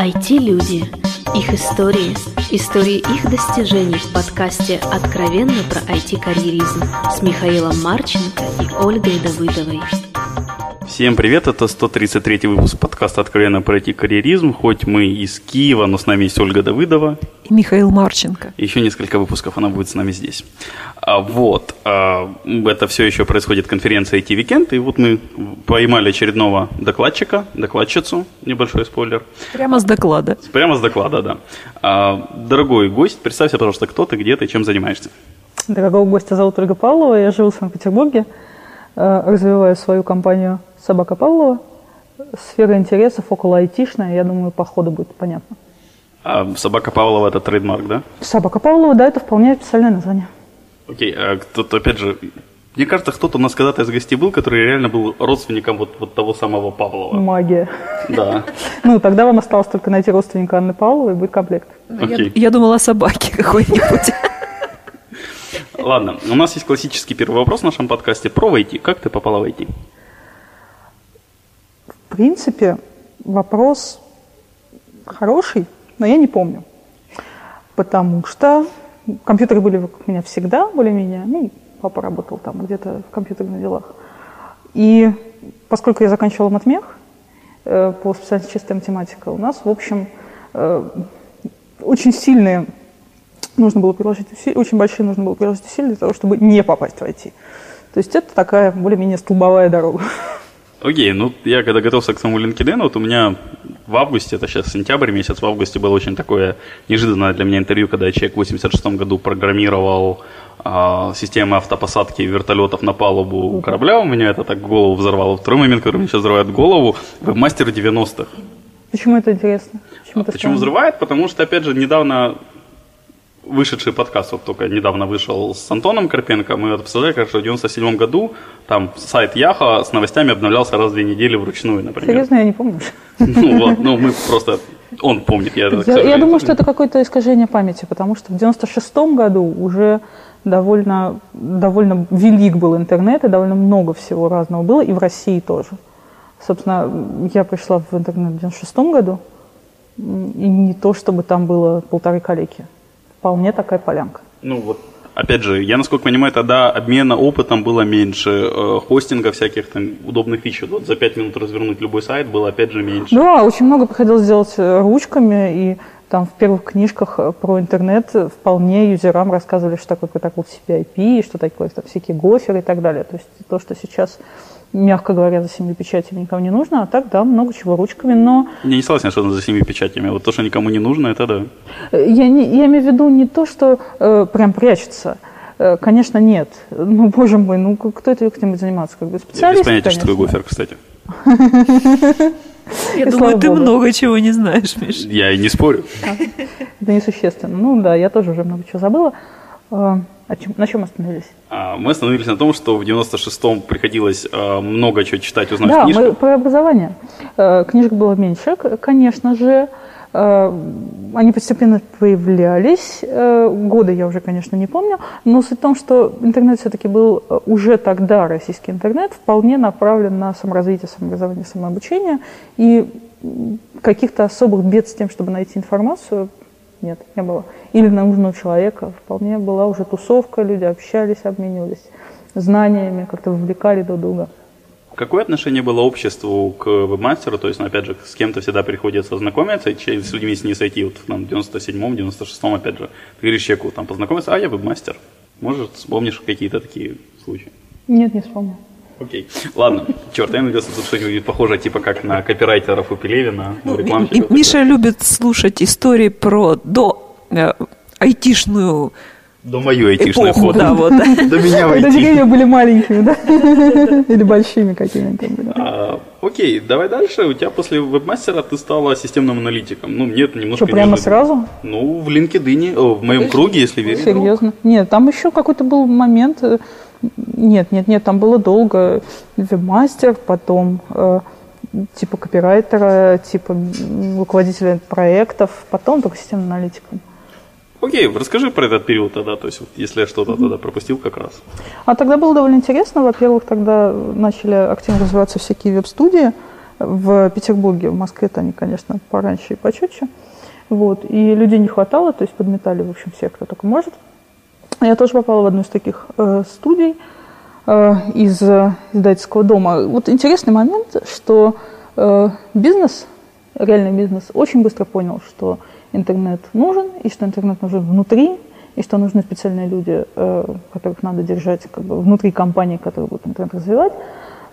IT-люди. Их истории. Истории их достижений в подкасте «Откровенно про IT-карьеризм» с Михаилом Марченко и Ольгой Давыдовой. Всем привет, это 133 выпуск подкаста «Откровенно про IT-карьеризм». Хоть мы из Киева, но с нами есть Ольга Давыдова. И Михаил Марченко. Еще несколько выпусков она будет с нами здесь. А вот, а, это все еще происходит конференция IT Weekend, и вот мы поймали очередного докладчика, докладчицу, небольшой спойлер. Прямо с доклада. Прямо с доклада, да. А, дорогой гость, представься, пожалуйста, кто ты, где ты, чем занимаешься. Дорогого гостя зовут Ольга Павлова, я живу в Санкт-Петербурге, развиваю свою компанию «Собака Павлова». Сфера интересов около айтишная, я думаю, по ходу будет понятно. А собака Павлова это трейдмарк, да? «Собака Павлова», да, это вполне официальное название. Окей, а кто-то, опять же, мне кажется, кто-то у нас когда-то из гостей был, который реально был родственником вот, вот того самого Павлова. Магия. Да. Ну, тогда вам осталось только найти родственника Анны Павловой, и будет комплект. Окей. Я, я думала о собаке какой-нибудь. Ладно, у нас есть классический первый вопрос в нашем подкасте про IT. Как ты попала в IT? В принципе, вопрос хороший, но я не помню. Потому что компьютеры были вокруг меня всегда, более-менее. Ну, папа работал там где-то в компьютерных делах. И поскольку я заканчивала матмех э, по специальности чистая математика, у нас, в общем, э, очень сильные нужно было приложить усилия, очень большие нужно было приложить усилия для того, чтобы не попасть в IT. То есть это такая более-менее столбовая дорога. Окей, ну я когда готовился к своему LinkedIn, вот у меня в августе, это сейчас сентябрь месяц, в августе было очень такое неожиданное для меня интервью, когда человек в 86 году программировал а, системы автопосадки вертолетов на палубу корабля, у меня это так голову взорвало. Второй момент, который мне сейчас взрывает голову, вебмастер 90-х. Почему это интересно? Почему, это Почему странно? взрывает? Потому что, опять же, недавно вышедший подкаст, вот только недавно вышел с Антоном Карпенко, мы вот обсуждали, как в 97 году там сайт Яха с новостями обновлялся раз в две недели вручную, например. Серьезно, я не помню. Ну вот, ну мы просто, он помнит, я, Я, я думаю, что это какое-то искажение памяти, потому что в 96 году уже довольно, довольно велик был интернет, и довольно много всего разного было, и в России тоже. Собственно, я пришла в интернет в 96 году, и не то, чтобы там было полторы коллеги. Вполне такая полянка. Ну вот, опять же, я, насколько понимаю, тогда обмена опытом было меньше, э, хостинга всяких там удобных фич. Вот за пять минут развернуть любой сайт было опять же меньше. Да, очень много приходилось делать э, ручками, и там в первых книжках э, про интернет вполне юзерам рассказывали, что такое протокол TCP/IP, что такое там, всякие гоферы и так далее. То есть то, что сейчас, мягко говоря, за семью печатями никому не нужно, а так, да, много чего ручками, но Я не согласен, что за семи печатями. Вот то, что никому не нужно, это да. э, я, не, я имею в виду не то, что э, прям прячется. Э, Конечно, нет. Ну, боже мой, ну к- кто этим будет заниматься? Как бы Я без специалист, понятия, что такое гофер, кстати. Я И думаю, ты богу. много чего не знаешь, Миш. Я и не спорю. Это несущественно. Ну да, я тоже уже много чего забыла. О чем- на чем остановились? А, Мы остановились на том, что в 96-м приходилось а, много чего читать, узнать Да, книжках. мы про образование. Э, Книжек было меньше, конечно же. Э, Они постепенно появлялись. Э, Годы я уже, конечно, не помню. Но суть в том, что интернет все-таки был уже тогда, российский интернет, вполне направлен на саморазвитие, самообразование, самообучение. И каких-то особых бед с тем, чтобы найти информацию, нет, не было. Или на нужного человека. Вполне была уже тусовка, люди общались, обменивались знаниями, как-то вовлекали друг друга. Какое отношение было обществу к вебмастеру? То есть, ну, опять же, с кем-то всегда приходится знакомиться, и с людьми с не сойти, вот там, в 97-м, 96-м, опять же, ты говоришь человеку, там, познакомиться, а я вебмастер. Может, вспомнишь какие-то такие случаи? Нет, не вспомню. Окей. Ладно, черт, я надеялся, тут что-нибудь похожее, типа как на копирайтеров у Пелевина, у И рекламщиков. Миша любит слушать истории про до э, айтишную До мою айтишную эпоху, ходу. да, вот. До меня Когда войти. деревья были маленькими, да? Или большими какими-то были. А, окей, давай дальше. У тебя после вебмастера ты стала системным аналитиком. Ну, мне это немножко... Что, прямо сразу? Ну, в LinkedIn, о, в моем круге, если верить. Серьезно? Нет, там еще какой-то был момент. Нет, нет, нет, там было долго. Вебмастер, потом э, типа копирайтера, типа руководителя проектов, потом только системным аналитиком. Окей, расскажи про этот период тогда, то есть вот, если я что-то тогда пропустил как раз. А тогда было довольно интересно. Во-первых, тогда начали активно развиваться всякие веб-студии. В Петербурге, в Москве-то они, конечно, пораньше и почетче. Вот. И людей не хватало, то есть подметали, в общем, все, кто только может. Я тоже попала в одну из таких э, студий э, из э, издательского дома. Вот интересный момент, что э, бизнес, реальный бизнес, очень быстро понял, что интернет нужен, и что интернет нужен внутри, и что нужны специальные люди, э, которых надо держать как бы, внутри компании, которые будут интернет развивать.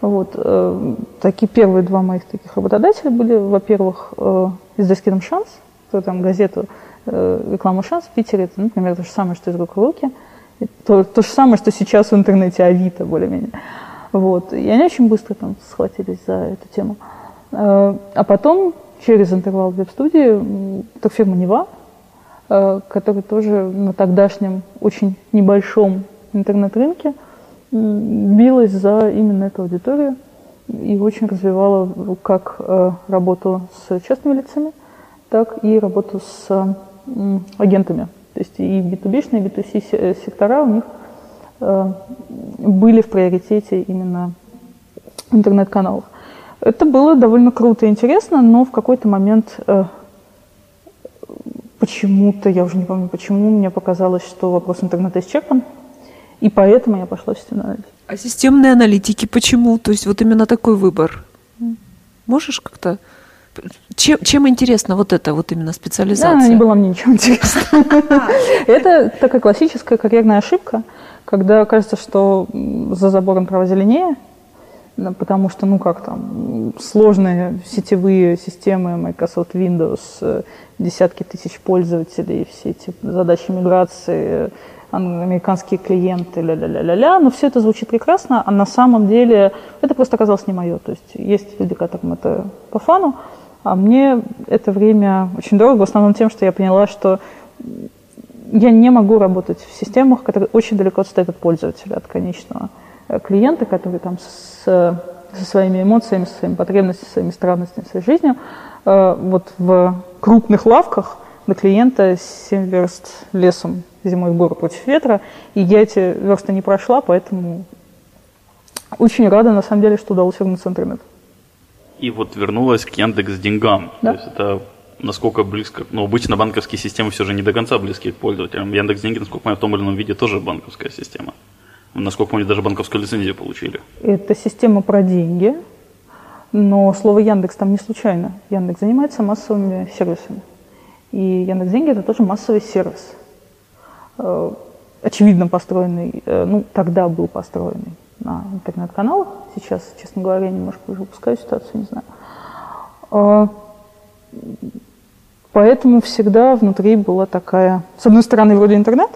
Вот. Э, такие первые два моих таких работодателя были, во-первых, э, издательский дом «Шанс», кто там газету э, «Реклама Шанс» в Питере, это, например, то же самое, что из рук в руки. То, то же самое, что сейчас в интернете Авито, более-менее. Вот. И они очень быстро там схватились за эту тему. Э, а потом, через интервал веб-студии, это фирма «Нева», э, которая тоже на тогдашнем очень небольшом интернет-рынке билась за именно эту аудиторию и очень развивала как работу с частными лицами, так и работу с агентами. То есть и B2B, и B2C э, сектора у них э, были в приоритете именно интернет-каналов. Это было довольно круто и интересно, но в какой-то момент э, почему-то, я уже не помню почему, мне показалось, что вопрос интернета исчерпан, и поэтому я пошла в системную аналитику. А системные аналитики почему? То есть вот именно такой выбор? Можешь как-то чем, чем интересна вот эта вот именно специализация? Да, не была мне ничем интересна. Это такая классическая карьерная ошибка, когда кажется, что за забором трава зеленее, потому что, ну как там, сложные сетевые системы Microsoft Windows, э, десятки тысяч пользователей, все эти задачи миграции, американские клиенты, ля-ля-ля-ля-ля, но все это звучит прекрасно, а на самом деле это просто оказалось не мое. То есть есть люди, которым это по фану, а мне это время очень дорого, в основном тем, что я поняла, что я не могу работать в системах, которые очень далеко отстоят от пользователя, от конечного э, клиента, который там с, со своими эмоциями, со своими потребностями, со своими странностями, своей жизнью. Э, вот в крупных лавках до клиента 7 верст лесом зимой в гору против ветра, и я эти версты не прошла, поэтому очень рада, на самом деле, что удалось вернуться в интернет. И вот вернулась к Яндекс деньгам. Да. То есть это насколько близко, ну, обычно банковские системы все же не до конца близки к пользователям. Яндекс деньги, насколько я понимаю, в том или ином виде тоже банковская система. Насколько помню, даже банковскую лицензию получили. Это система про деньги, но слово Яндекс там не случайно. Яндекс занимается массовыми сервисами. И Яндекс деньги это тоже массовый сервис. Э, очевидно построенный, э, ну, тогда был построенный на интернет-каналах. Сейчас, честно говоря, немножко уже упускаю ситуацию, не знаю. А, поэтому всегда внутри была такая, с одной стороны, вроде интернет,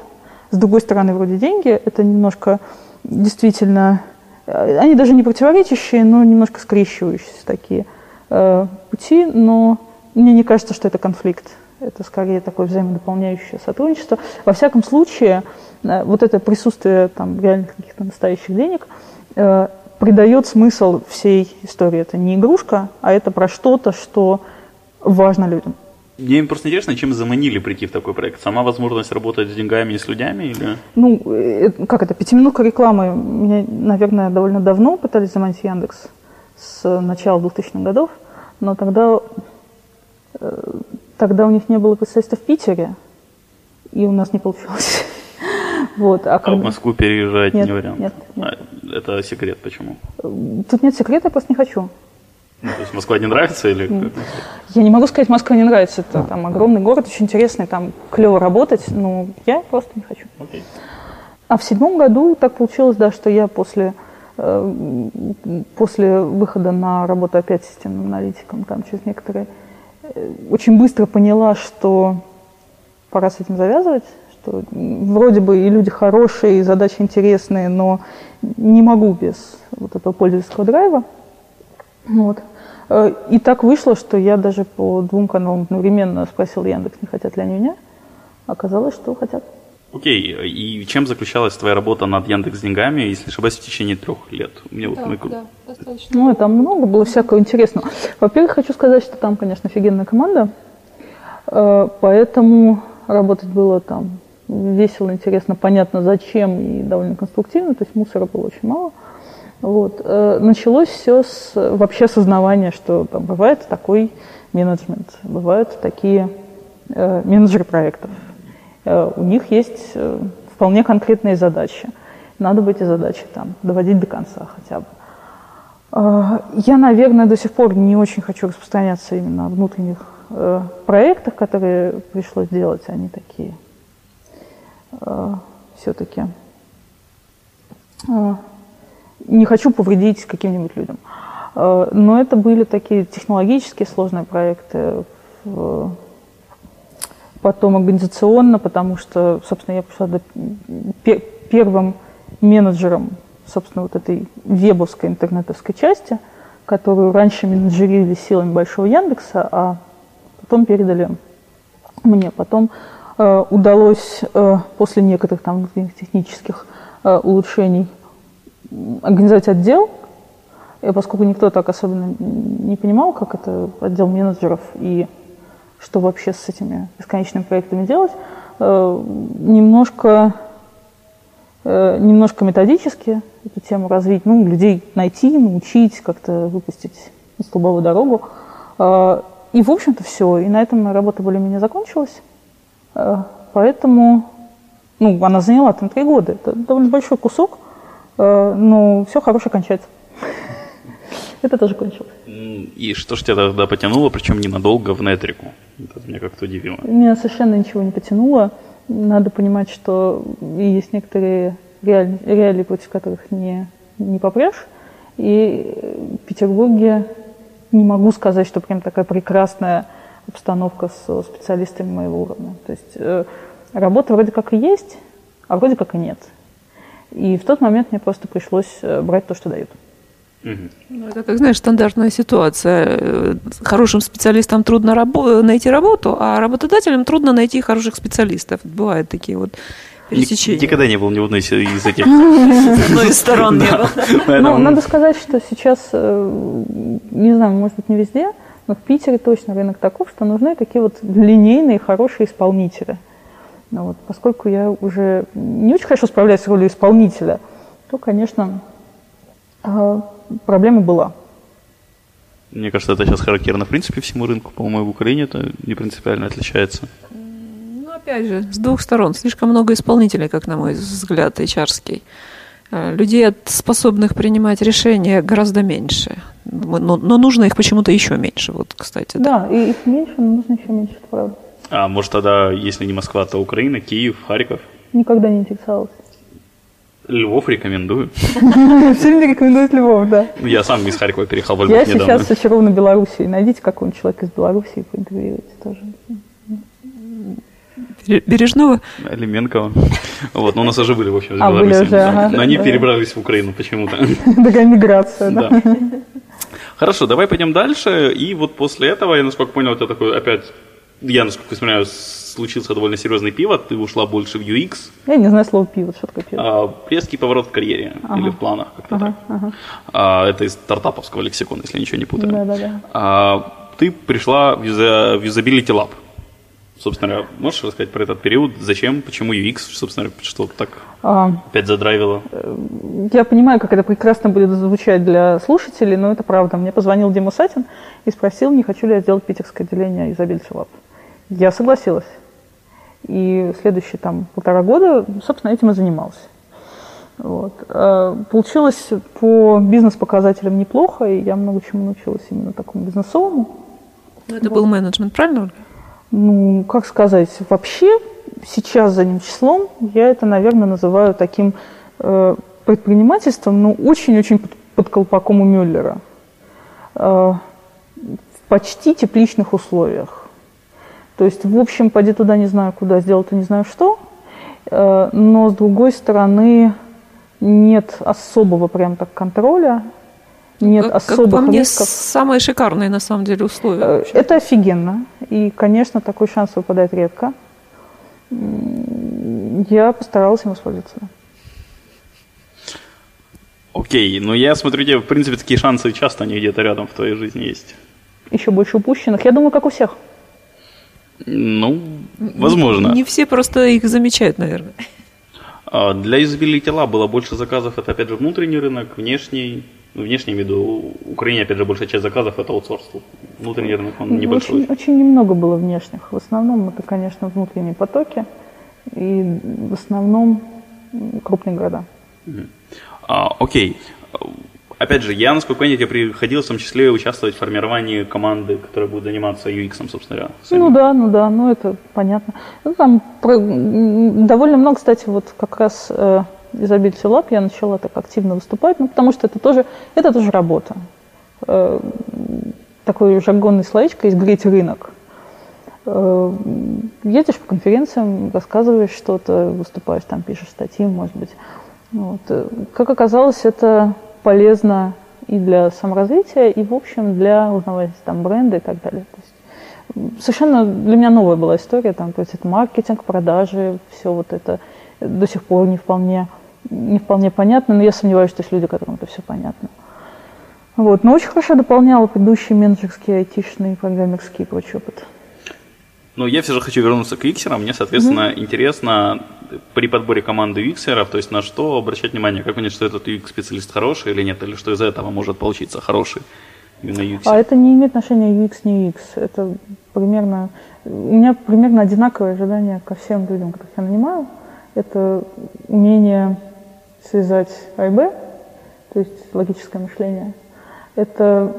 с другой стороны, вроде деньги. Это немножко действительно, они даже не противоречащие, но немножко скрещивающиеся такие э, пути, но мне не кажется, что это конфликт. Это скорее такое взаимодополняющее сотрудничество. Во всяком случае, Э, вот это присутствие там реальных каких-то настоящих денег э, придает смысл всей истории. Это не игрушка, а это про что-то, что важно людям. Мне просто интересно, чем заманили прийти в такой проект? Сама возможность работать с деньгами и с людьми? Или? Ну, э, как это, пятиминутка рекламы. Меня, наверное, довольно давно пытались заманить Яндекс с начала 2000-х годов, но тогда, тогда у них не было представительства в Питере, и у нас не получилось. Вот, а, а в Москву переезжать нет, не вариант? Нет, нет. А, это секрет, почему? Тут нет секрета, я просто не хочу. Ну, то есть Москва не нравится или? Я не могу сказать, Москва не нравится. Это там огромный город, очень интересный, там клево работать, но я просто не хочу. Okay. А в седьмом году так получилось, да, что я после, э, после выхода на работу опять системным аналитиком, там через некоторые, э, очень быстро поняла, что пора с этим завязывать, что вроде бы и люди хорошие, и задачи интересные, но не могу без вот этого пользовательского драйва. Вот. Э, и так вышло, что я даже по двум каналам одновременно спросил Яндекс, не хотят ли они меня. Оказалось, что хотят. Окей, okay. и чем заключалась твоя работа над Яндекс деньгами, если ошибаюсь, в течение трех лет? Мне да, вот да, достаточно. Ну, там много было всякого интересного. Во-первых, хочу сказать, что там, конечно, офигенная команда, э, поэтому работать было там весело, интересно, понятно зачем и довольно конструктивно, то есть мусора было очень мало. Вот. Э, началось все с вообще осознавания, что там, бывает такой менеджмент, бывают такие э, менеджеры проектов. Э, у них есть э, вполне конкретные задачи. Надо бы эти задачи там доводить до конца хотя бы. Э, я, наверное, до сих пор не очень хочу распространяться именно о внутренних проектах, которые пришлось делать. Они такие все-таки не хочу повредить каким-нибудь людям. Но это были такие технологические сложные проекты, потом организационно, потому что, собственно, я пришла до, первым менеджером, собственно, вот этой вебовской интернетовской части, которую раньше менеджерили силами Большого Яндекса, а потом передали мне. Потом э, удалось э, после некоторых там технических э, улучшений организовать отдел, и поскольку никто так особенно не понимал, как это отдел менеджеров и что вообще с этими бесконечными проектами делать, э, немножко, э, немножко методически эту тему развить, ну, людей найти, научить, как-то выпустить на столбовую дорогу. Э, и, в общем-то, все. И на этом работа более-менее закончилась. Поэтому, ну, она заняла там три года. Это довольно большой кусок – ну, все хорошее кончается. Это тоже кончилось. И что же тебя тогда потянуло, причем ненадолго, в нетрику? Это меня как-то удивило. Меня совершенно ничего не потянуло. Надо понимать, что есть некоторые реалии, реалии против которых не, не попрешь. И в Петербурге не могу сказать, что прям такая прекрасная обстановка с специалистами моего уровня. То есть э, работа вроде как и есть, а вроде как и нет. И в тот момент мне просто пришлось э, брать то, что дают. Ну, это, как знаешь, стандартная ситуация. Э, хорошим специалистам трудно рабо- найти работу, а работодателям трудно найти хороших специалистов. Бывают такие вот пересечения. Никогда не был ни в одной из этих. из сторон не было. Ну, надо сказать, что сейчас, э, не знаю, может быть, не везде, но в Питере точно рынок таков, что нужны такие вот линейные хорошие исполнители – ну, вот, поскольку я уже не очень хорошо справляюсь с ролью исполнителя, то, конечно, а, проблема была. Мне кажется, это сейчас характерно, в принципе, всему рынку. По-моему, в Украине это не принципиально отличается. Ну, опять же, с двух сторон. Слишком много исполнителей, как на мой взгляд, HR-ский. А, людей, способных принимать решения, гораздо меньше. Но, но нужно их почему-то еще меньше, вот, кстати. Да, да и их меньше, но нужно еще меньше, это правда. А может тогда, если не Москва, то Украина, Киев, Харьков? Никогда не интересовалась. Львов рекомендую. Все время рекомендуют Львов, да. Ну, я сам из Харькова переехал в Львов Я сейчас очарована Белоруссией. Найдите какого-нибудь человека из Белоруссии, поинтервьюируйте тоже. Бережного? Алименкова. Вот, но у нас уже были, в общем, из а, Беларуси. Уже, ага. Но они перебрались в Украину почему-то. Такая миграция, да. да. Хорошо, давай пойдем дальше. И вот после этого, я насколько понял, это такой опять я, насколько я случился довольно серьезный пивот, ты ушла больше в UX. Я не знаю слово пивот, что такое пивот. А, резкий поворот в карьере ага. или в планах, как-то ага, так. Ага. А, это из стартаповского лексикона, если ничего не путаю. Да, да, да. А, ты пришла в, Usability Lab. Собственно, можешь рассказать про этот период? Зачем? Почему UX? Собственно, что так а, опять задрайвило? Э, я понимаю, как это прекрасно будет звучать для слушателей, но это правда. Мне позвонил Дима Сатин и спросил, не хочу ли я сделать питерское отделение Usability Lab. Я согласилась. И следующие там полтора года, собственно, этим и занимался. Вот. А, получилось по бизнес-показателям неплохо, и я много чему научилась именно такому бизнесовому. Но это вот. был менеджмент, правильно, Ольга? Ну, как сказать, вообще сейчас задним числом я это, наверное, называю таким э, предпринимательством, но очень-очень под, под колпаком у Мюллера. Э, в почти тепличных условиях. То есть, в общем, пойди туда, не знаю куда, сделал-то не знаю что. Э, но, с другой стороны, нет особого прям так контроля, нет как, особых как по мне, рисков. самые шикарные, на самом деле, условия. Э, вообще. Это офигенно. И, конечно, такой шанс выпадает редко. Я постаралась им воспользоваться. Окей, но я смотрю, тебе, в принципе, такие шансы часто они где-то рядом в твоей жизни есть. Еще больше упущенных. Я думаю, как у всех. Ну, возможно. Не, не все просто их замечают, наверное. А для Usability Lab было больше заказов, это опять же внутренний рынок, внешний, ну, внешний виду, в Украине опять же большая часть заказов это аутсорс. Внутренний рынок он небольшой. Очень, очень немного было внешних. В основном это, конечно, внутренние потоки и в основном крупные города. А, окей. Опять же, я, насколько я тебе приходилось в том числе участвовать в формировании команды, которая будет заниматься UX, собственно говоря. Ну да, ну да, ну это понятно. Ну, там про, довольно много, кстати, вот как раз э, из Ability Lab я начала так активно выступать, ну потому что это тоже, это тоже работа. Э, такой жаргонный словечко есть «греть рынок». Э, едешь по конференциям, рассказываешь что-то, выступаешь, там пишешь статьи, может быть. Вот. Э, как оказалось, это полезно и для саморазвития, и, в общем, для узнавания там бренда и так далее. То есть, совершенно для меня новая была история, там, то есть это маркетинг, продажи, все вот это до сих пор не вполне, не вполне понятно, но я сомневаюсь, что есть люди, которым это все понятно. Вот. Но очень хорошо дополняла предыдущие менеджерские, айтишные, программерские и прочий опыт. Но я все же хочу вернуться к иксерам. Мне, соответственно, mm-hmm. интересно при подборе команды иксеров, то есть на что обращать внимание, как понять, что этот UX-специалист хороший или нет, или что из этого может получиться хороший именно UX. А это не имеет отношения UX, не UX. Это примерно... У меня примерно одинаковое ожидание ко всем людям, которых я нанимаю. Это умение связать А и Б, то есть логическое мышление. Это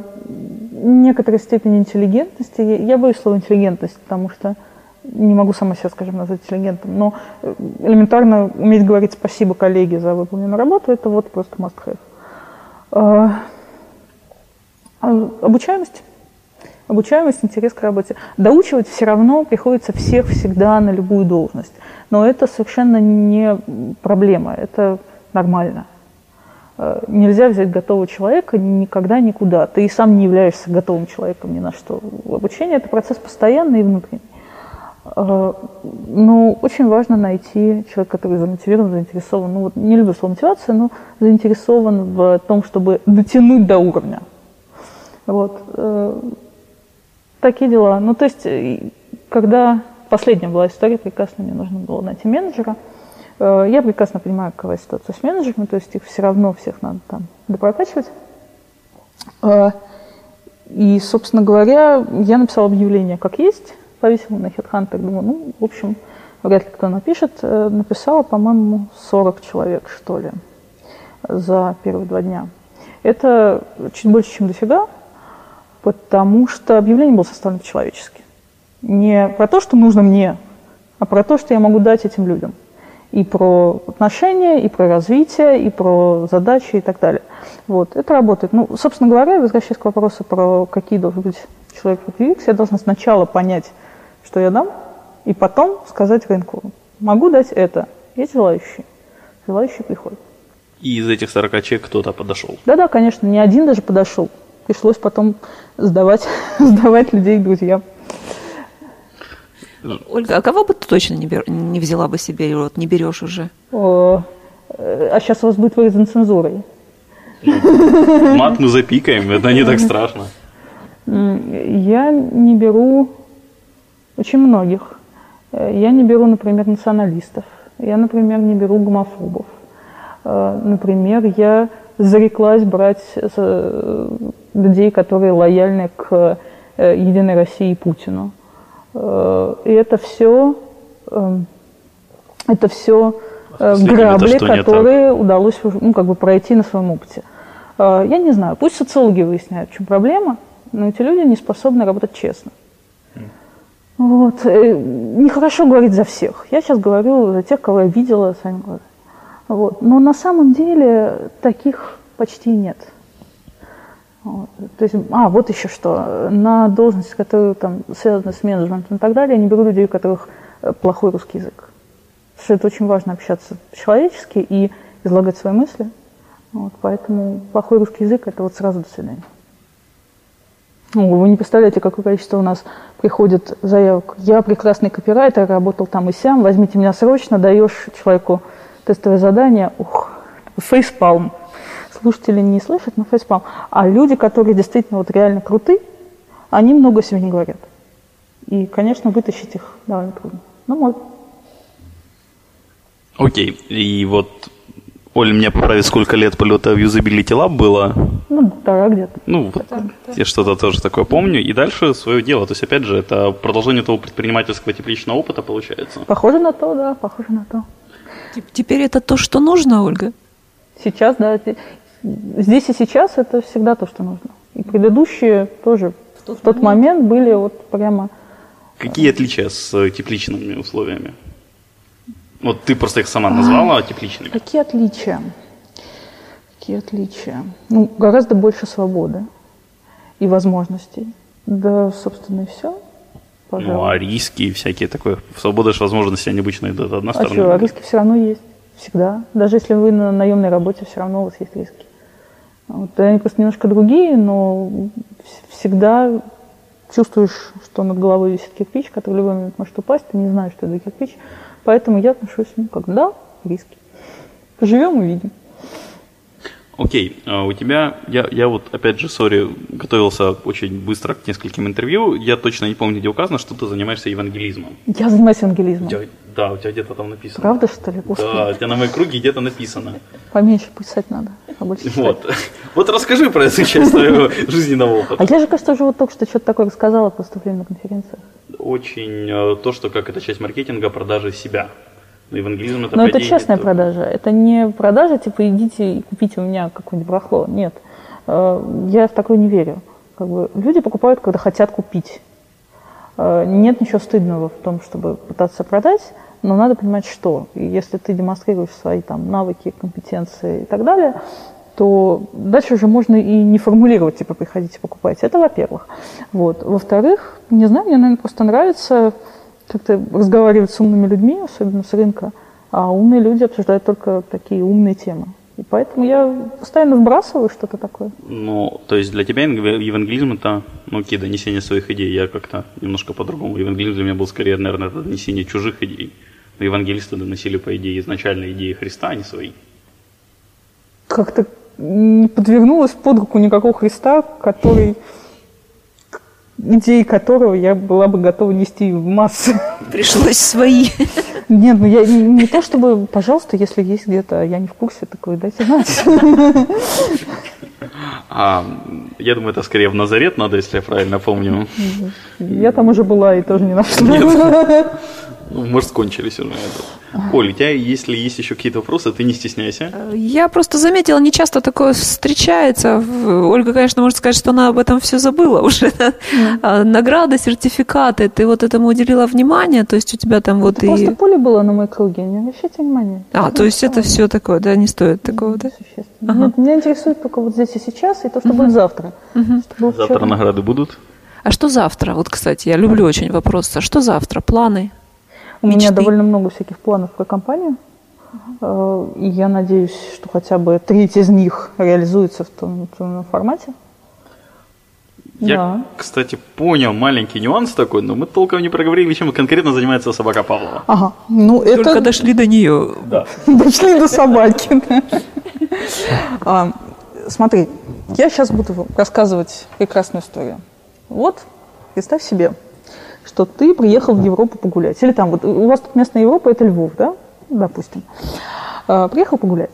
некоторая степень интеллигентности. Я боюсь слова интеллигентность, потому что не могу сама себя, скажем, назвать интеллигентом, но э, элементарно уметь говорить спасибо коллеге за выполненную работу, это вот просто must have. А, а, обучаемость. Обучаемость, интерес к работе. Доучивать все равно приходится всех всегда на любую должность. Но это совершенно не проблема, это нормально. Э, нельзя взять готового человека никогда никуда. Ты и сам не являешься готовым человеком ни на что. Обучение – это процесс постоянный и внутренний. Э, но очень важно найти человека, который замотивирован, заинтересован. Ну, вот не люблю слово мотивация, но заинтересован в том, чтобы дотянуть до уровня. Вот. Э, такие дела. Ну, то есть, когда последняя была история прекрасная, мне нужно было найти менеджера – Э, я прекрасно понимаю, какова ситуация с менеджерами, то есть их все равно всех надо там допрокачивать. Э, и, собственно говоря, я написала объявление как есть, повесила на HeadHunter, думаю, ну, в общем, вряд ли кто напишет. Э, написала, по-моему, 40 человек, что ли, за первые два дня. Это чуть больше, чем дофига, потому что объявление было составлено человечески. Не про то, что нужно мне, а про то, что я могу дать этим людям и про отношения, и про развитие, и про задачи и так далее. Вот, это работает. Ну, собственно говоря, возвращаясь к вопросу про какие должен быть человек в UX, я должна сначала понять, что я дам, и потом сказать рынку, могу дать это. Есть желающие. Желающие приходят. И из этих 40 человек кто-то подошел? Да-да, конечно, не один даже подошел. Пришлось потом сдавать, сдавать людей к друзьям. Ольга, а кого бы ты точно не, бер... не взяла бы себе, вот не берешь уже? О, а сейчас у вас будет вырезан цензурой. Мат мы запикаем, это не так страшно. Я не беру очень многих. Я не беру, например, националистов. Я, например, не беру гомофобов. Э, например, я зареклась брать э, людей, которые лояльны к э, Единой России и Путину. Э, и это все, эм, это все э, грабли, которые удалось ну, как бы пройти на своем опыте. Э, я не знаю, пусть социологи выясняют, в чем проблема, но эти люди не способны работать честно. Вот. Нехорошо говорить за всех. Я сейчас говорю за тех, кого я видела своими глазами. Вот. Но на самом деле таких почти нет. Вот. То есть, а, вот еще что. На должности, которые там связаны с менеджментом и так далее, я не беру людей, у которых э, плохой русский язык. Потому что это очень важно общаться по-человечески и излагать свои мысли. Вот, поэтому плохой русский язык – это вот сразу до свидания. Ну, вы не представляете, какое количество у нас приходит заявок. Я прекрасный копирайтер, работал там и сям, возьмите меня срочно, даешь человеку тестовое задание, ух, фейспалм слушатели не слышат, но фейспалм. А люди, которые действительно вот реально круты, они много не говорят. И, конечно, вытащить их довольно трудно. Ну, можно. Окей, и вот Оля меня поправит, сколько лет полета в Usability Lab было. Ну, полтора где-то. Ну, вот я что-то тоже такое помню. И дальше свое дело. То есть, опять же, это продолжение того предпринимательского тепличного опыта получается. Похоже на то, да, похоже на то. Теперь это то, что нужно, Ольга? Сейчас, да. Здесь и сейчас это всегда то, что нужно. И предыдущие тоже в тот, в тот момент были вот прямо... Какие отличия с тепличными условиями? Вот ты просто их сама назвала а, тепличными. Какие отличия? Какие отличия? Ну, гораздо больше свободы и возможностей. Да, собственно, и все. Пожалуй. Ну, а риски и всякие такое. Свобода же возможности, они обычно идут одна а сторона. Что, а риски все равно есть. Всегда. Даже если вы на наемной работе, все равно у вас есть риски. Вот, они просто немножко другие, но всегда чувствуешь, что над головой висит кирпич, который в любой момент может упасть, ты не знаешь, что это кирпич, Поэтому я отношусь, ну, как да, риски. Поживем, увидим. Окей, okay. А у тебя, я, я вот, опять же, сори, готовился очень быстро к нескольким интервью. Я точно не помню, где указано, что ты занимаешься евангелизмом. Я занимаюсь евангелизмом. Я, да, у тебя где-то там написано. Правда, что ли? Господи. Да, у тебя на моей круге где-то написано. Поменьше писать надо, а больше Вот. Вот расскажи про эту часть твоего жизненного опыта. А я же, кажется, уже вот только что что-то такое рассказала просто время на конференциях. Очень э, то, что как это часть маркетинга, продажи себя. Евангелизм это Но это честная это... продажа. Это не продажа, типа, идите и купите у меня какое-нибудь барахло. Нет. Э, я в такое не верю. Как бы люди покупают, когда хотят купить. Э, нет ничего стыдного в том, чтобы пытаться продать, но надо понимать, что. И если ты демонстрируешь свои там, навыки, компетенции и так далее, то дальше уже можно и не формулировать, типа, приходите, покупайте. Это во-первых. Вот. Во-вторых, не знаю, мне, наверное, просто нравится как-то разговаривать с умными людьми, особенно с рынка, а умные люди обсуждают только такие умные темы. И поэтому я постоянно вбрасываю что-то такое. Ну, то есть для тебя евангелизм это, ну, окей, донесение своих идей. Я как-то немножко по-другому. Евангелизм для меня был скорее, наверное, это донесение чужих идей. Но евангелисты доносили, по идее, изначально идеи Христа, а не свои. Как-то не подвернулась под руку никакого Христа, который идеи которого я была бы готова нести в массы. Пришлось свои. Нет, ну я не, не то чтобы, пожалуйста, если есть где-то, я не в курсе, такое дайте знать. А, я думаю, это скорее в Назарет надо, если я правильно помню. Я там уже была и тоже не нашла. Нет. Ну, может, кончились уже. Оль, у тебя, если есть еще какие-то вопросы, ты не стесняйся. Я просто заметила, не часто такое встречается. Ольга, конечно, может сказать, что она об этом все забыла уже. Mm. Награды, сертификаты, ты вот этому уделила внимание, то есть у тебя там вот это и... Просто поле было на моей круге, не обращайте внимания. А, то есть это все такое, да, не стоит такого, да? Ага. Нет, меня интересует только вот здесь и сейчас, и то, что угу. будет завтра. Угу. Завтра награды будут? А что завтра? Вот, кстати, я люблю очень вопрос. А что завтра? Планы? У мечты. меня довольно много всяких планов про компанию. Э, и я надеюсь, что хотя бы треть из них реализуется в том, в том формате. Я, да. кстати, понял маленький нюанс такой, но мы толком не проговорили, чем конкретно занимается собака Павлова. Ага. Ну, Только это... дошли до нее. Да. Дошли до собаки. А, смотри, я сейчас буду рассказывать прекрасную историю. Вот, представь себе, что ты приехал в Европу погулять. Или там, вот у вас тут местная Европа, это Львов, да, допустим. Э, приехал погулять.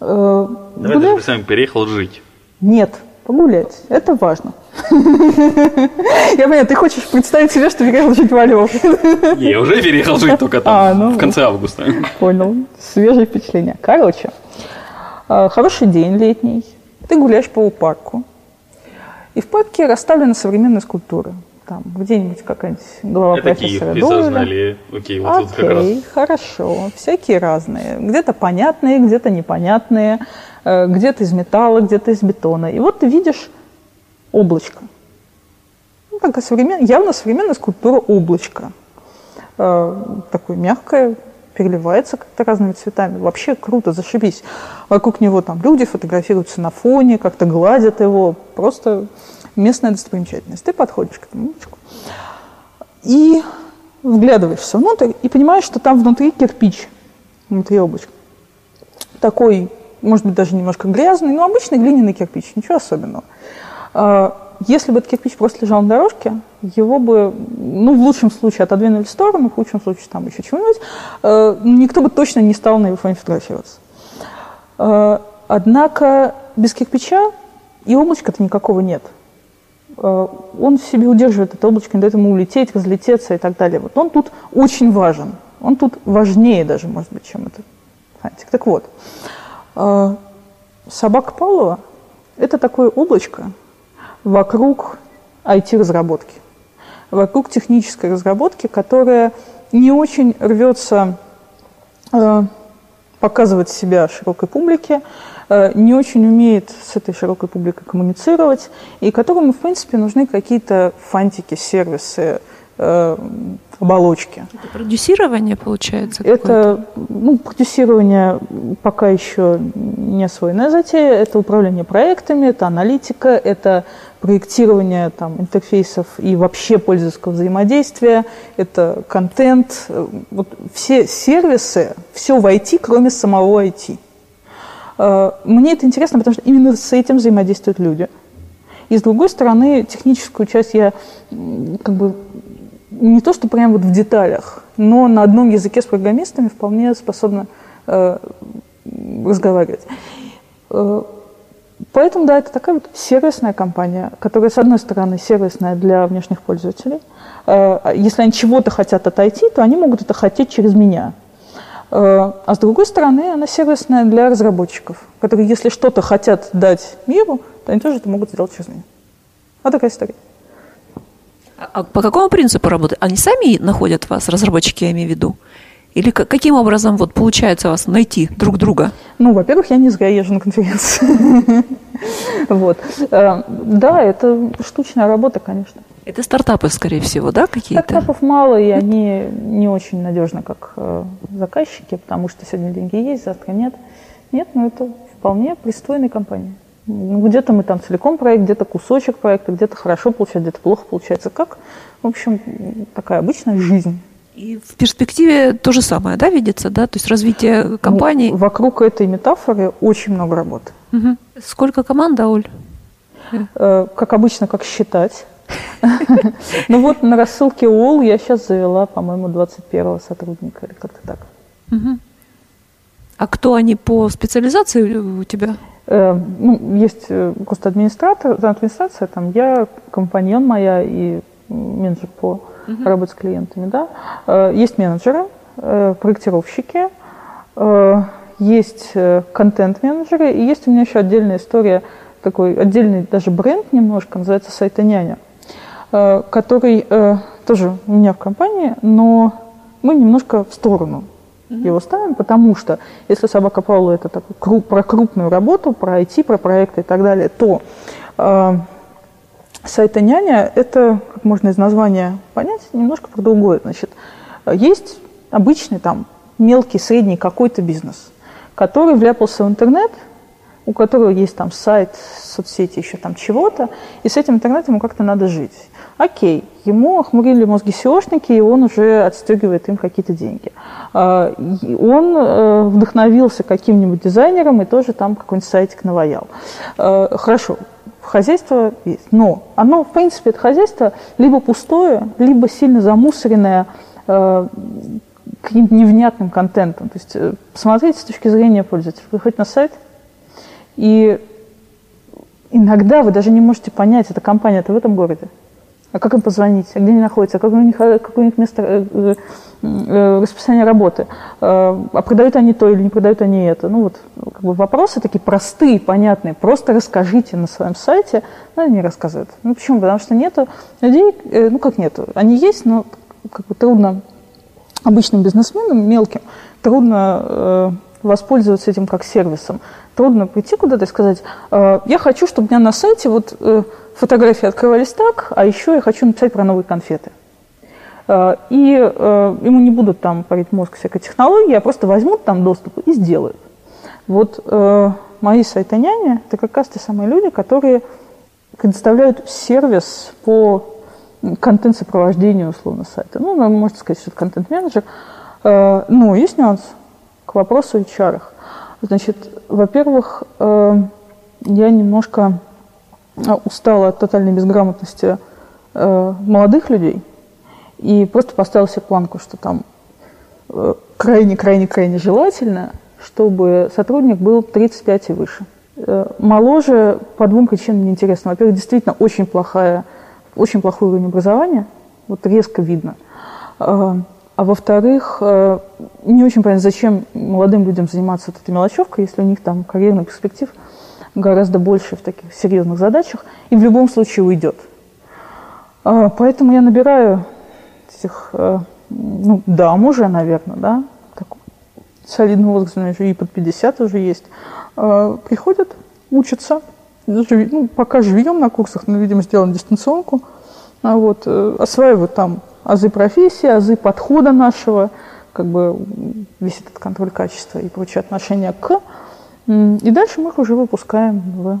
Э, Давай даже представим, переехал жить. Нет, погулять. Это важно. Я понимаю, ты хочешь представить себе, что переехал жить во Львов. Я уже переехал жить только там, а, ну, в конце августа. Понял. Свежие впечатления. Короче, хороший день летний. Ты гуляешь по парку. И в парке расставлены современные скульптуры там где-нибудь какая-нибудь голова Это профессора Киев, Доуэля. Окей, вот Окей, тут как раз. хорошо. Всякие разные. Где-то понятные, где-то непонятные, э, где-то из металла, где-то из бетона. И вот ты видишь облачко. Ну, такая современ... явно современная скульптура облачка. Э, такое мягкое, переливается как-то разными цветами. Вообще круто, зашибись. Вокруг него там люди фотографируются на фоне, как-то гладят его. Просто местная достопримечательность. Ты подходишь к этому улочку и вглядываешься внутрь и понимаешь, что там внутри кирпич, внутри облачка. Такой, может быть, даже немножко грязный, но обычный глиняный кирпич, ничего особенного. А, если бы этот кирпич просто лежал на дорожке, его бы, ну, в лучшем случае отодвинули в сторону, в худшем случае там еще чего-нибудь, э, никто бы точно не стал на его фоне фотографироваться. Э, однако без кирпича и облачка-то никакого нет. Он в себе удерживает это облачко, не дает ему улететь, разлететься и так далее. Вот он тут очень важен. Он тут важнее даже, может быть, чем это фантик. Так вот, собака Павлова – это такое облачко, вокруг IT-разработки, вокруг технической разработки, которая не очень рвется э, показывать себя широкой публике, э, не очень умеет с этой широкой публикой коммуницировать, и которому, в принципе, нужны какие-то фантики, сервисы, э, оболочки. Это продюсирование получается? Это ну, продюсирование пока еще не освоенная затея. Это управление проектами, это аналитика, это проектирование там, интерфейсов и вообще пользовательского взаимодействия, это контент. Вот все сервисы, все в IT, кроме самого IT. Э, мне это интересно, потому что именно с этим взаимодействуют люди. И с другой стороны, техническую часть я как бы не то, что прямо вот в деталях, но на одном языке с программистами вполне способна э, разговаривать. Э, поэтому, да, это такая вот сервисная компания, которая, с одной стороны, сервисная для внешних пользователей. Э, если они чего-то хотят отойти, то они могут это хотеть через меня. Э, а с другой стороны, она сервисная для разработчиков, которые, если что-то хотят дать миру, то они тоже это могут сделать через меня. Вот такая история. А по какому принципу работают? Они сами находят вас, разработчики, я имею в виду? Или каким образом вот получается вас найти друг друга? Ну, во-первых, я не зря езжу на конференции. Вот. Э, да, это штучная работа, конечно. Это стартапы, скорее всего, да, какие-то? Стартапов мало, и они не очень надежны, как э, заказчики, потому что сегодня деньги есть, завтра нет. Нет, ну это вполне пристойная компания. Ну, где-то мы там целиком проект, где-то кусочек проекта, где-то хорошо получается, где-то плохо получается. Как, в общем, такая обычная жизнь. И в перспективе то же самое, да, видится, да? То есть развитие ну, компании. Ну, вокруг этой метафоры очень много работы. Угу. Сколько команд, Оль? Э, как обычно, как считать. Ну вот на рассылке УОЛ я сейчас завела, по-моему, 21 сотрудника или как-то так. А кто они по специализации у тебя? Э, ну, есть госадминистратор, э, администрация, там я, компаньон моя и менеджер по uh-huh. работе с клиентами, да. Э, есть менеджеры, проектировщики, есть контент-менеджеры, и есть у меня еще отдельная история, такой отдельный даже бренд немножко, называется «Сайта няня», который тоже у меня в компании, но мы немножко в сторону угу. его ставим, потому что если собака Паула это такой, круп, про крупную работу, про IT, про проекты и так далее, то э, сайта няня это, как можно из названия понять, немножко про другое. Значит, есть обычный там мелкий, средний какой-то бизнес, который вляпался в интернет, у которого есть там сайт, соцсети, еще там чего-то, и с этим интернетом ему как-то надо жить. Окей, ему охмурили мозги SEOшники, и он уже отстегивает им какие-то деньги. А, он э, вдохновился каким-нибудь дизайнером и тоже там какой-нибудь сайтик наваял. А, хорошо, хозяйство есть, но оно, в принципе, это хозяйство либо пустое, либо сильно замусоренное э, каким-то невнятным контентом. То есть э, посмотрите с точки зрения пользователя. Приходите на сайт, и иногда вы даже не можете понять, это в этом городе. А как им позвонить? А где они находятся? А как у них, какое у них место э, э, расписание работы? А продают они то или не продают они это? Ну вот как бы вопросы такие простые, понятные. Просто расскажите на своем сайте. Но они не рассказывают. Ну почему? Потому что нету людей, ну как нету. Они есть, но как бы трудно обычным бизнесменам, мелким, трудно воспользоваться этим как сервисом. Трудно прийти куда-то и сказать, я хочу, чтобы у меня на сайте вот фотографии открывались так, а еще я хочу написать про новые конфеты. Э, и э, ему не будут там парить мозг всякой технологии, а просто возьмут там доступ и сделают. Вот э, мои сайты няни – это как раз те самые люди, которые предоставляют сервис по контент-сопровождению, условно, сайта. Ну, можно сказать, что это контент-менеджер. Ну, есть нюанс к вопросу HR. Значит, во-первых, я немножко устала от тотальной безграмотности молодых людей и просто поставила себе планку, что там крайне-крайне-крайне желательно, чтобы сотрудник был 35 и выше. Моложе по двум причинам неинтересно. Во-первых, действительно очень плохая, очень плохой уровень образования, вот резко видно. А во-вторых, э, не очень понятно, зачем молодым людям заниматься вот этой мелочевкой, если у них там карьерных перспектив гораздо больше в таких серьезных задачах, и в любом случае уйдет. Поэтому я набираю этих, э, ну, дам уже, наверное, да, так, солидный возраст, и под 50 уже есть, а, приходят, учатся, ну, пока живем на курсах, но, видимо, сделаем дистанционку, а вот, э, осваивают там азы профессии, азы подхода нашего, как бы весь этот контроль качества и прочее отношение к. И дальше мы их уже выпускаем в,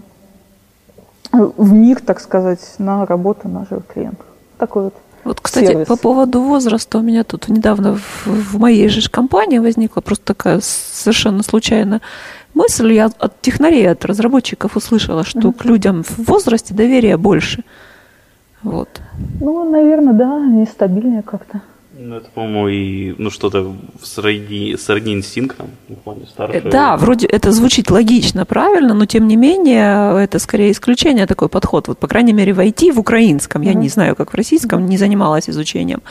в мир, так сказать, на работу наших клиентов. Такой вот вот, кстати, сервис. по поводу возраста у меня тут недавно в, в моей же компании возникла просто такая совершенно случайная мысль. Я от технарей, от разработчиков услышала, что uh-huh. к людям в возрасте доверия больше. Вот. Ну, наверное, да, они стабильнее как-то. Ну, это, по-моему, и ну, что-то сродни, сродни инстинктам, в плане старшего. Да, вроде это звучит логично, правильно, но тем не менее это скорее исключение такой подход. Вот, по крайней мере, в IT, в украинском, я mm-hmm. не знаю, как в российском, не занималась изучением,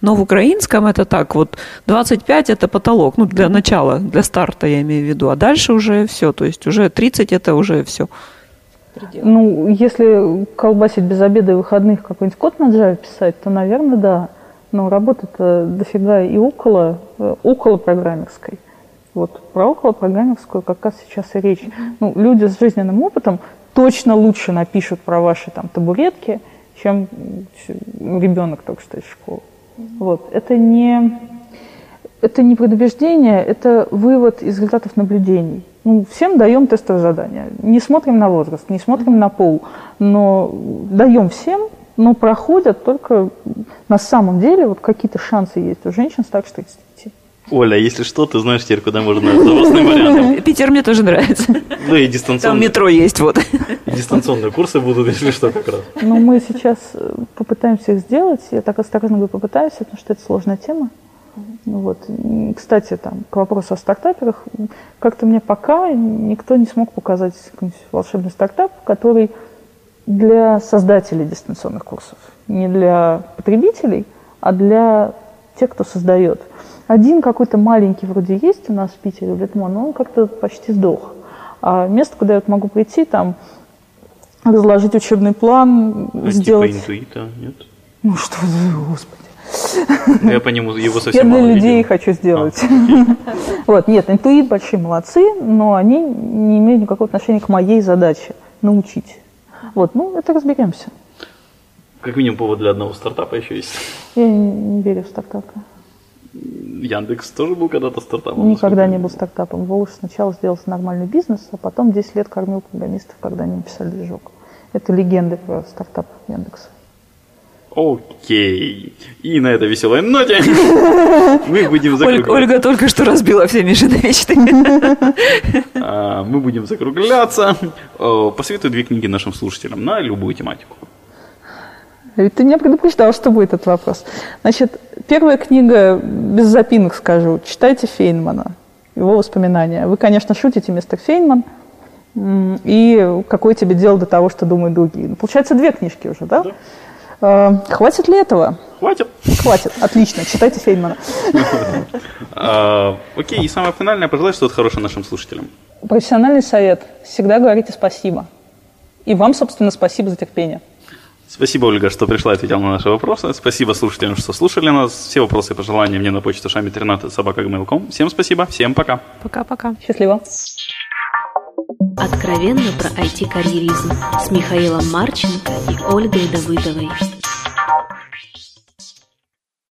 но в украинском это так, вот 25 это потолок, ну, для начала, для старта я имею в виду, а дальше уже все, то есть уже 30 это уже все? Ну, если колбасить без обеда и выходных какой-нибудь код на Java писать, то, наверное, да. Но работа-то дофига и около, э, около программерской. Вот про около программерскую как раз сейчас и речь. Mm-hmm. Ну, люди с жизненным опытом точно лучше напишут про ваши там табуретки, чем ребенок только что из школы. Mm-hmm. Вот. Это не, это не предубеждение, это вывод из результатов наблюдений. Ну, всем даем тестовое задание. Не смотрим на возраст, не смотрим на пол, но даем всем, но проходят только на самом деле вот какие-то шансы есть у женщин старше 30. Оля, если что, ты знаешь теперь, куда можно с запасным вариантом. Питер мне тоже нравится. Ну и дистанционные. Там метро есть, вот. Дистанционные курсы будут, если что, как раз. Ну, мы сейчас попытаемся их сделать. Я так осторожно говорю попытаюсь, потому что это сложная тема. Ну вот. Кстати, там, к вопросу о стартаперах, как-то мне пока никто не смог показать волшебный стартап, который для создателей дистанционных курсов, не для потребителей, а для тех, кто создает. Один какой-то маленький вроде есть у нас в Питере, в Литмо, но он как-то почти сдох. А место, куда я могу прийти, там разложить учебный план, а сделать... Типа интуита, нет? Ну что господи. Ну, я по нему его совсем Я для людей видел. хочу сделать. А, вот, нет, интуит большие молодцы, но они не имеют никакого отношения к моей задаче научить. Вот, ну, это разберемся. Как минимум повод для одного стартапа еще есть. Я не, не верю в стартапы. Яндекс тоже был когда-то стартапом? Никогда не был стартапом. Волш сначала сделал нормальный бизнес, а потом 10 лет кормил программистов, когда они написали движок. Это легенды про стартап Яндекса. Окей. И на этой веселой ноте мы будем закругляться. Ольга только что разбила все Мишины мечты. Мы будем закругляться. Посоветую две книги нашим слушателям на любую тематику. Ведь ты меня предупреждал, что будет этот вопрос. Значит, первая книга, без запинок скажу, читайте Фейнмана, его воспоминания. Вы, конечно, шутите, мистер Фейнман, и какое тебе дело до того, что думают другие. Получается, две книжки уже, да? да. Э, хватит ли этого? Хватит. Хватит. Отлично. Читайте Фейнмана. А, окей, и самое финальное, пожелай что-то хорошее нашим слушателям. Профессиональный совет. Всегда говорите спасибо. И вам, собственно, спасибо за терпение. Спасибо, Ольга, что пришла и ответила на наши вопросы. Спасибо слушателям, что слушали нас. Все вопросы и пожелания мне на почту шами 13 собака Всем спасибо, всем пока. Пока-пока. Счастливо. Откровенно про IT-карьеризм с Михаилом Марченко и Ольгой Давыдовой. now.